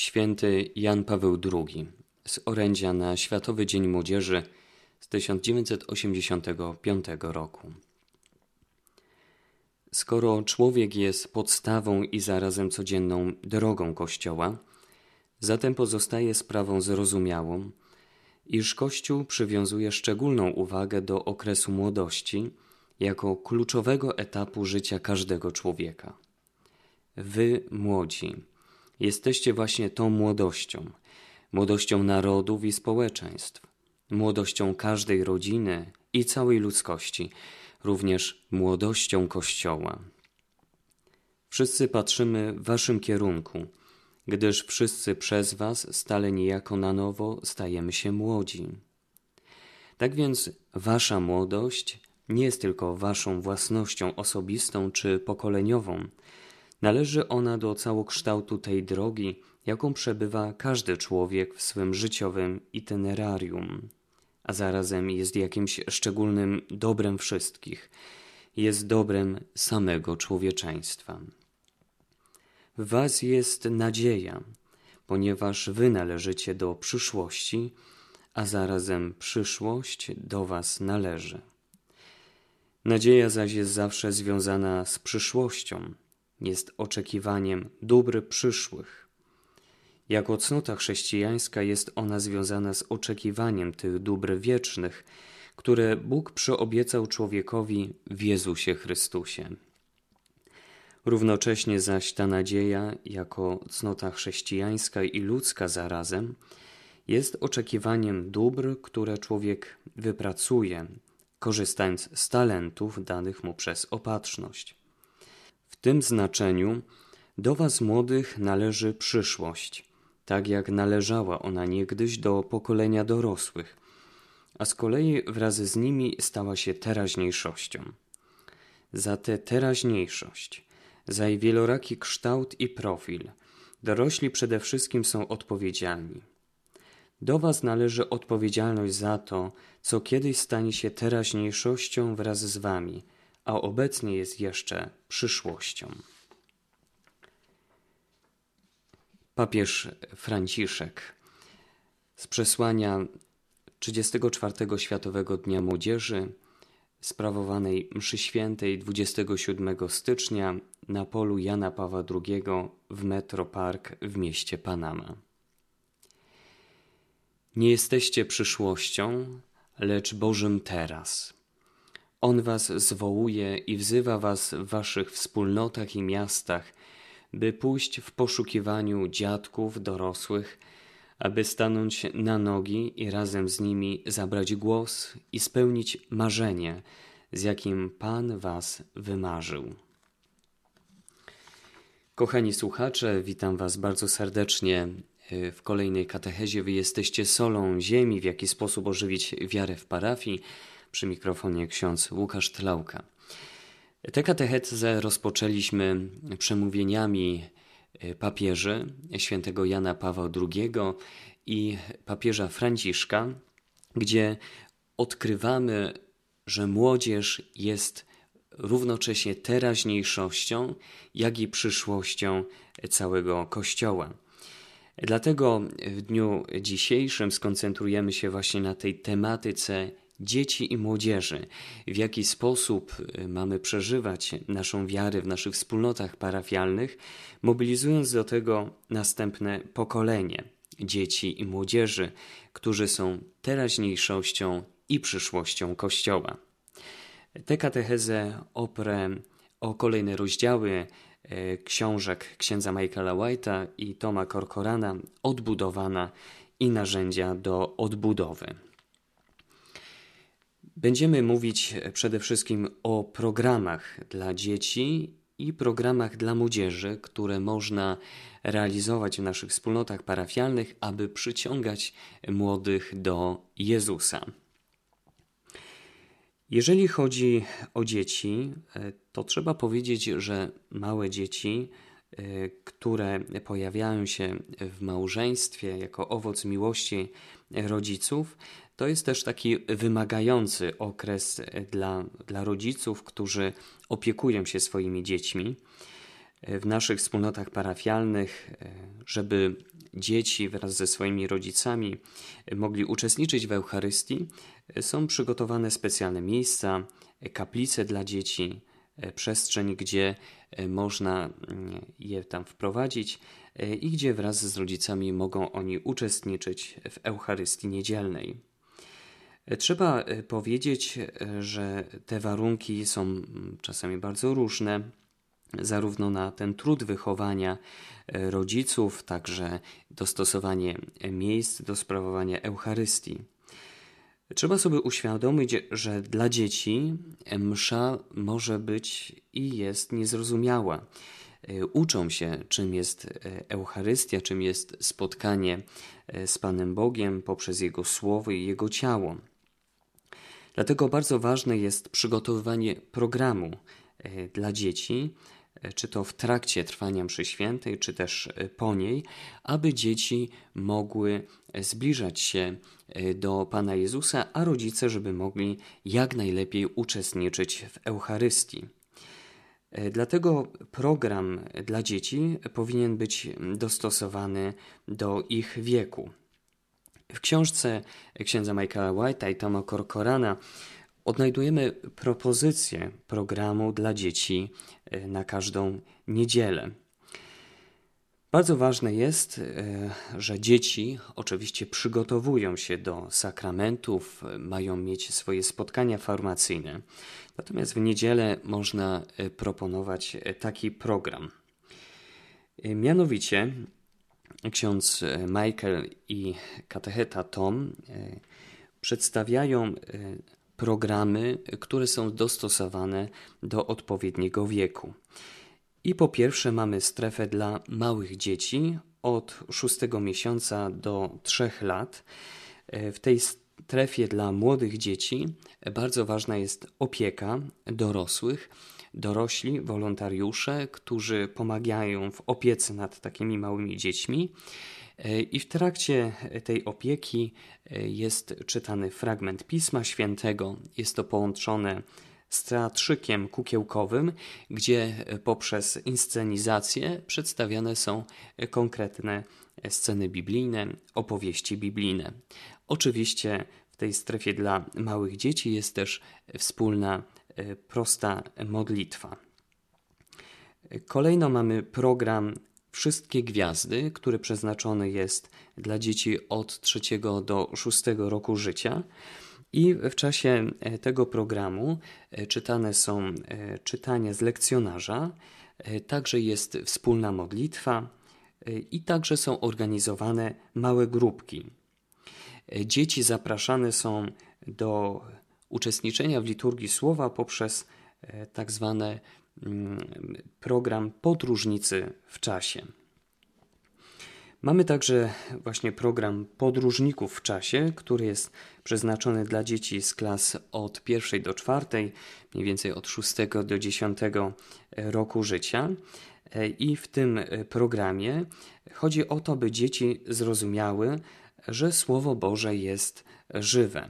Święty Jan Paweł II z orędzia na Światowy Dzień Młodzieży z 1985 roku. Skoro człowiek jest podstawą i zarazem codzienną drogą Kościoła, zatem pozostaje sprawą zrozumiałą, iż Kościół przywiązuje szczególną uwagę do okresu młodości jako kluczowego etapu życia każdego człowieka. Wy, młodzi, jesteście właśnie tą młodością, młodością narodów i społeczeństw, młodością każdej rodziny i całej ludzkości, również młodością Kościoła. Wszyscy patrzymy w Waszym kierunku, gdyż wszyscy przez Was stale niejako na nowo stajemy się młodzi. Tak więc Wasza młodość nie jest tylko Waszą własnością osobistą czy pokoleniową, Należy ona do całokształtu tej drogi, jaką przebywa każdy człowiek w swym życiowym itinerarium, a zarazem jest jakimś szczególnym dobrem wszystkich, jest dobrem samego człowieczeństwa. W Was jest nadzieja, ponieważ Wy należycie do przyszłości, a zarazem przyszłość do Was należy. Nadzieja zaś jest zawsze związana z przyszłością, jest oczekiwaniem dóbr przyszłych. Jako cnota chrześcijańska jest ona związana z oczekiwaniem tych dóbr wiecznych, które Bóg przyobiecał człowiekowi w Jezusie Chrystusie. Równocześnie zaś ta nadzieja, jako cnota chrześcijańska i ludzka zarazem, jest oczekiwaniem dóbr, które człowiek wypracuje, korzystając z talentów danych mu przez opatrzność. Tym znaczeniu do Was młodych należy przyszłość, tak jak należała ona niegdyś do pokolenia dorosłych, a z kolei wraz z nimi stała się teraźniejszością. Za tę teraźniejszość, za jej wieloraki kształt i profil, dorośli przede wszystkim są odpowiedzialni. Do Was należy odpowiedzialność za to, co kiedyś stanie się teraźniejszością wraz z Wami – a obecnie jest jeszcze przyszłością. Papież Franciszek z przesłania 34 Światowego Dnia Młodzieży sprawowanej mszy świętej 27 stycznia na polu Jana Pawła II w Metro Park w mieście Panama. Nie jesteście przyszłością, lecz Bożym teraz. On was zwołuje i wzywa was w waszych wspólnotach i miastach, by pójść w poszukiwaniu dziadków dorosłych, aby stanąć na nogi i razem z nimi zabrać głos i spełnić marzenie, z jakim Pan was wymarzył. Kochani słuchacze, witam was bardzo serdecznie w kolejnej katechezie. Wy jesteście solą ziemi, w jaki sposób ożywić wiarę w parafii przy mikrofonie ksiądz Łukasz Tlauka. Tę katechetę rozpoczęliśmy przemówieniami e, papieży świętego Jana Pawła II i papieża Franciszka, gdzie odkrywamy, że młodzież jest równocześnie teraźniejszością, jak i przyszłością całego Kościoła. Dlatego w dniu dzisiejszym skoncentrujemy się właśnie na tej tematyce dzieci i młodzieży, w jaki sposób y, mamy przeżywać naszą wiarę w naszych wspólnotach parafialnych, mobilizując do tego następne pokolenie dzieci i młodzieży, którzy są teraźniejszością i przyszłością Kościoła. Tę katechezę oprę o kolejne rozdziały y, książek księdza Michaela White'a i Toma Corcorana Odbudowana i narzędzia do odbudowy. Będziemy mówić przede wszystkim o programach dla dzieci i programach dla młodzieży, które można realizować w naszych wspólnotach parafialnych, aby przyciągać młodych do Jezusa. Jeżeli chodzi o dzieci, to trzeba powiedzieć, że małe dzieci, które pojawiają się w małżeństwie jako owoc miłości rodziców, to jest też taki wymagający okres dla, dla rodziców, którzy opiekują się swoimi dziećmi w naszych wspólnotach parafialnych, żeby dzieci wraz ze swoimi rodzicami mogli uczestniczyć w Eucharystii, są przygotowane specjalne miejsca, kaplice dla dzieci, przestrzeń, gdzie można mm, je tam wprowadzić i gdzie wraz z rodzicami mogą oni uczestniczyć w Eucharystii niedzielnej. Trzeba powiedzieć, że te warunki są mm, czasami bardzo różne zarówno na ten trud wychowania e, rodziców, także dostosowanie miejsc do sprawowania Eucharystii. Trzeba sobie uświadomić, że dla dzieci msza może być i jest niezrozumiała. E, uczą się, czym jest e, Eucharystia, czym jest spotkanie z Panem Bogiem poprzez Jego słowo i Jego ciało. Dlatego bardzo ważne jest przygotowywanie programu dla dzieci, czy to w trakcie trwania mszy świętej, czy też e, po niej, aby dzieci mogły zbliżać się e, do Pana Jezusa, a rodzice, żeby mogli jak najlepiej uczestniczyć w Eucharystii. E, dlatego program dla dzieci powinien być dostosowany do ich wieku. W książce księdza Michaela White'a i Toma Corcorana odnajdujemy propozycję programu dla dzieci e, na każdą niedzielę. Bardzo ważne jest, e, że dzieci oczywiście przygotowują się do sakramentów, mają mieć swoje spotkania formacyjne. Natomiast w niedzielę można e, proponować taki program. Mianowicie ksiądz Michael i katecheta Tom przedstawiają programy, które są dostosowane do odpowiedniego wieku. I po pierwsze mamy strefę dla małych dzieci od 6 miesiąca do 3 lat. W tej strefie dla młodych dzieci bardzo ważna jest opieka dorosłych. Dorośli, wolontariusze, którzy pomagają w opiece nad takimi małymi dziećmi. I w trakcie tej opieki e, jest czytany fragment Pisma Świętego. Jest to połączone z teatrzykiem kukiełkowym, gdzie e, poprzez inscenizację przedstawiane są konkretne sceny biblijne, opowieści biblijne. Oczywiście w tej strefie dla małych dzieci jest też wspólna, e, prosta modlitwa. Kolejno mamy program Wszystkie gwiazdy, który przeznaczony jest dla dzieci od trzeciego do szóstego roku życia. I w czasie e, tego programu e, czytane są e, czytania z lekcjonarza, także jest wspólna modlitwa i także są organizowane małe grupki. Dzieci zapraszane są do uczestniczenia w liturgii słowa poprzez tak zwane Mm, program podróżnicy w czasie. Mamy także właśnie program podróżników w czasie, który jest przeznaczony dla dzieci z klas od pierwszej do czwartej, mniej więcej od 6 do 10 roku życia. I w tym programie chodzi o to, by dzieci zrozumiały, że Słowo Boże jest żywe.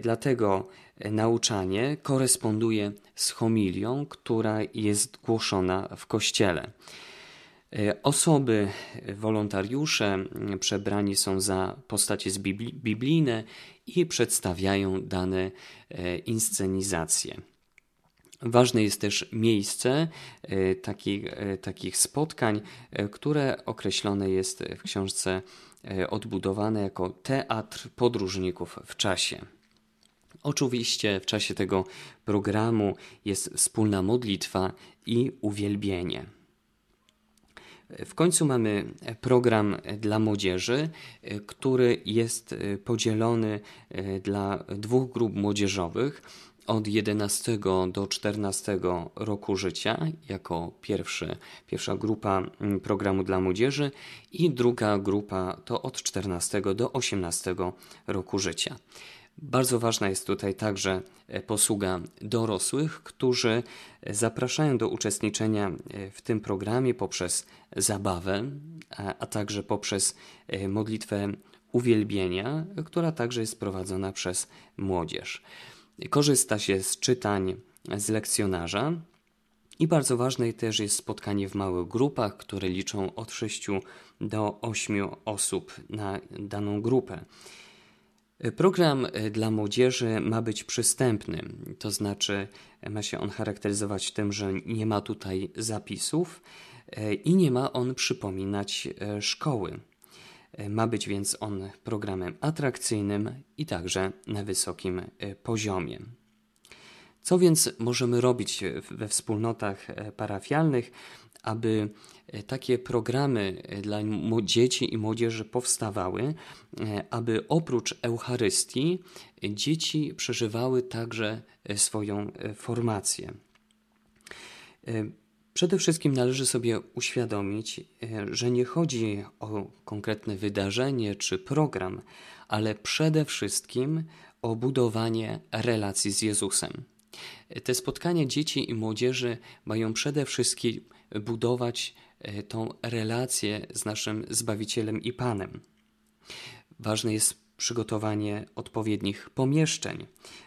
Dlatego nauczanie koresponduje z homilią, która jest głoszona w kościele. Osoby, wolontariusze przebrani są za postacie biblijne i przedstawiają dane e, inscenizacje. Ważne jest też miejsce e, takich, e, takich spotkań, które określone jest w książce odbudowane jako teatr podróżników w czasie. Oczywiście w czasie tego programu jest wspólna modlitwa i uwielbienie. W końcu mamy program dla młodzieży, który jest podzielony dla dwóch grup młodzieżowych od 11 do 14 roku życia, jako pierwszy, pierwsza grupa programu dla młodzieży, i druga grupa to od 14 do 18 roku życia. Bardzo ważna jest tutaj także e, posługa dorosłych, którzy e, zapraszają do uczestniczenia e, w tym programie poprzez zabawę, a, a także poprzez modlitwę uwielbienia, która także jest prowadzona przez młodzież. Korzysta się z czytań z lekcjonarza, I bardzo ważne też jest spotkanie w małych grupach, które liczą od 6 do 8 osób na daną grupę. Program dla młodzieży ma być przystępny, to znaczy ma się on charakteryzować tym, że nie ma tutaj zapisów i nie ma on przypominać szkoły. Ma być więc on programem atrakcyjnym i także na wysokim poziomie. Co więc możemy robić we wspólnotach e, parafialnych, aby e, takie programy e, dla dzieci i młodzieży powstawały, aby oprócz Eucharystii dzieci przeżywały także swoją formację. Przede wszystkim należy sobie uświadomić, że nie chodzi o konkretne wydarzenie czy program, ale przede wszystkim o budowanie relacji z Jezusem. Te spotkania dzieci i młodzieży mają przede wszystkim budować e, tą relację z naszym Zbawicielem i Panem. Ważne jest przygotowanie odpowiednich pomieszczeń.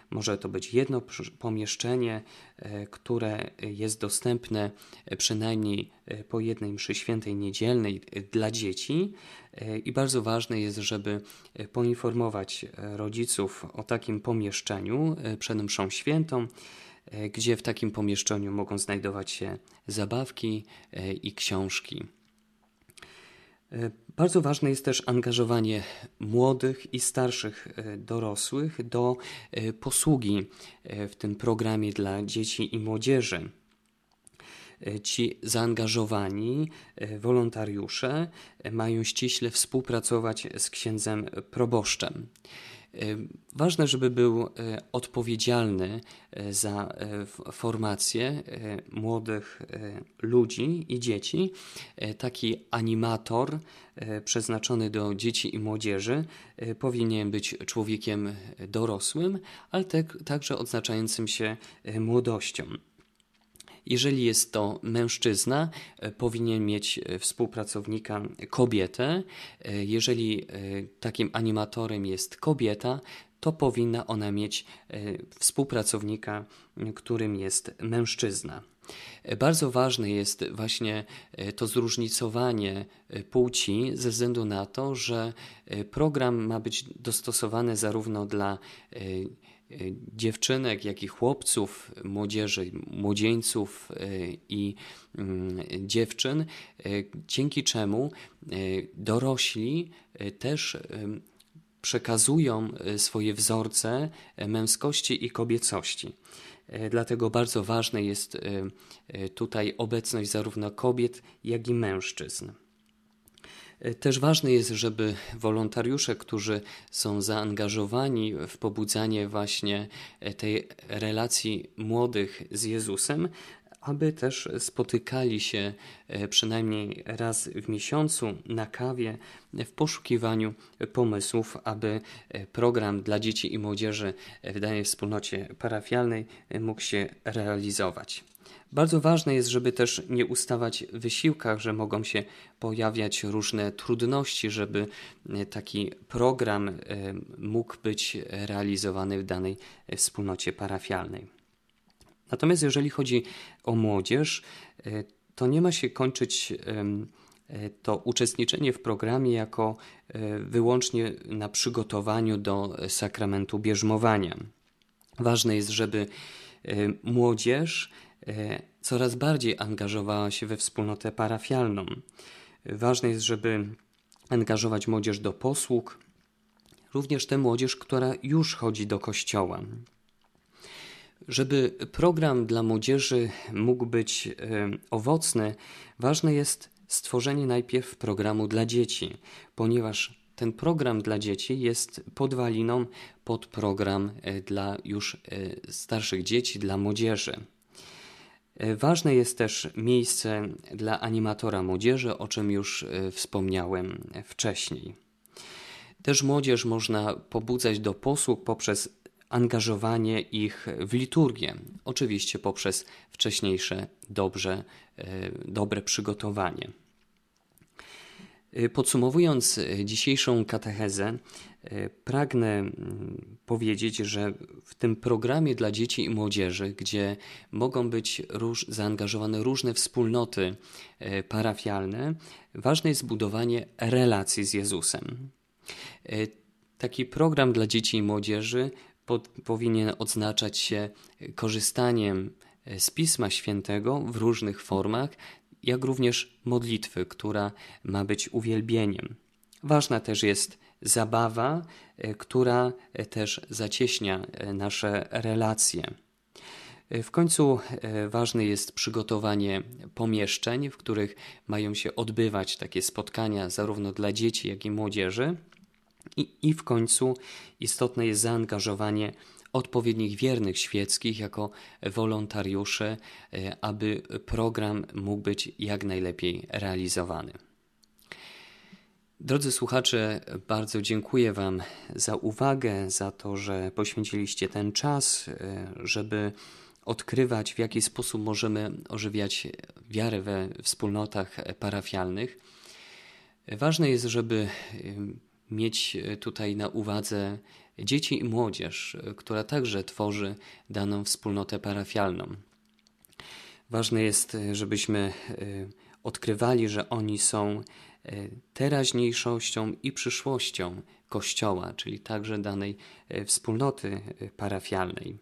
Może to być jedno pomieszczenie, e, które jest dostępne e, przynajmniej po jednej mszy świętej niedzielnej dla dzieci i bardzo ważne jest, żeby poinformować rodziców o takim pomieszczeniu przed mszą świętą, gdzie w takim pomieszczeniu mogą znajdować się zabawki e, i książki. E, bardzo ważne jest też angażowanie młodych i starszych dorosłych do posługi w tym programie dla dzieci i młodzieży. Ci zaangażowani wolontariusze mają ściśle współpracować z księdzem proboszczem. Ważne, żeby był e, odpowiedzialny e, za e, formację młodych ludzi i dzieci. Taki animator przeznaczony do dzieci i młodzieży powinien być człowiekiem dorosłym, ale także odznaczającym się młodością. Jeżeli jest to mężczyzna, e, powinien mieć e, współpracownika kobietę. E, jeżeli takim animatorem jest kobieta, to powinna ona mieć współpracownika, którym jest mężczyzna. Bardzo ważne jest właśnie to zróżnicowanie płci, ze względu na to, że program ma być dostosowany zarówno dla dziewczynek, jak i chłopców, młodzieży, młodzieńców y, i mm, dziewczyn, y, dzięki czemu dorośli też przekazują swoje wzorce męskości i kobiecości. Dlatego bardzo ważna jest tutaj obecność zarówno kobiet, jak i mężczyzn. Też ważne jest, żeby wolontariusze, którzy są zaangażowani w pobudzanie właśnie tej relacji młodych z Jezusem, aby też spotykali się e, przynajmniej raz w miesiącu na kawie w poszukiwaniu pomysłów, aby e, program dla dzieci i młodzieży w danej wspólnocie parafialnej mógł się realizować. Bardzo ważne jest, żeby też nie ustawać w wysiłkach, że mogą się pojawiać różne trudności, żeby e, taki program e, mógł być realizowany w danej e, wspólnocie parafialnej. Natomiast jeżeli chodzi o młodzież, to nie ma się kończyć to uczestniczenie w programie jako wyłącznie na przygotowaniu do sakramentu bierzmowania. Ważne jest, żeby młodzież coraz bardziej angażowała się we wspólnotę parafialną. Ważne jest, żeby angażować młodzież do posług, również tę młodzież, która już chodzi do kościoła. Żeby program dla młodzieży mógł być e, owocny, ważne jest stworzenie najpierw programu dla dzieci, ponieważ ten program dla dzieci jest podwaliną pod program e, dla już starszych dzieci, dla młodzieży. E, ważne jest też miejsce dla animatora młodzieży, o czym już e, wspomniałem wcześniej. Też młodzież można pobudzać do posług poprzez angażowanie ich w liturgię, oczywiście poprzez wcześniejsze dobrze, e, dobre przygotowanie. Podsumowując dzisiejszą katechezę, pragnę mm, powiedzieć, że w tym programie dla dzieci i młodzieży, gdzie mogą być róż, zaangażowane różne wspólnoty parafialne, ważne jest budowanie relacji z Jezusem. Taki program dla dzieci i młodzieży pod, powinien odznaczać się korzystaniem z Pisma Świętego w różnych formach, jak również modlitwy, która ma być uwielbieniem. Ważna też jest zabawa, e, która też zacieśnia e, nasze relacje. E, w końcu ważne jest przygotowanie pomieszczeń, w których mają się odbywać takie spotkania zarówno dla dzieci, jak i młodzieży. I, I w końcu istotne jest zaangażowanie odpowiednich wiernych świeckich jako wolontariuszy, e, aby program mógł być jak najlepiej realizowany. Drodzy słuchacze, bardzo dziękuję Wam za uwagę, za to, że poświęciliście ten czas, e, żeby odkrywać, w jaki sposób możemy ożywiać wiarę we wspólnotach parafialnych. Ważne jest, żeby mieć e, tutaj na uwadze dzieci i młodzież, e, która także tworzy daną wspólnotę parafialną. Ważne jest, e, żebyśmy odkrywali, że oni są teraźniejszością i przyszłością Kościoła, czyli także danej wspólnoty parafialnej.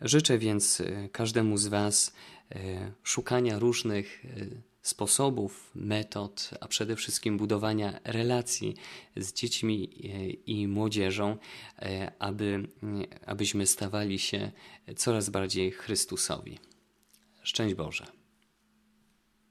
Życzę więc każdemu z Was szukania różnych sposobów, metod, a przede wszystkim budowania relacji z dziećmi e, i młodzieżą, e, aby, abyśmy stawali się coraz bardziej Chrystusowi. Szczęść Boże.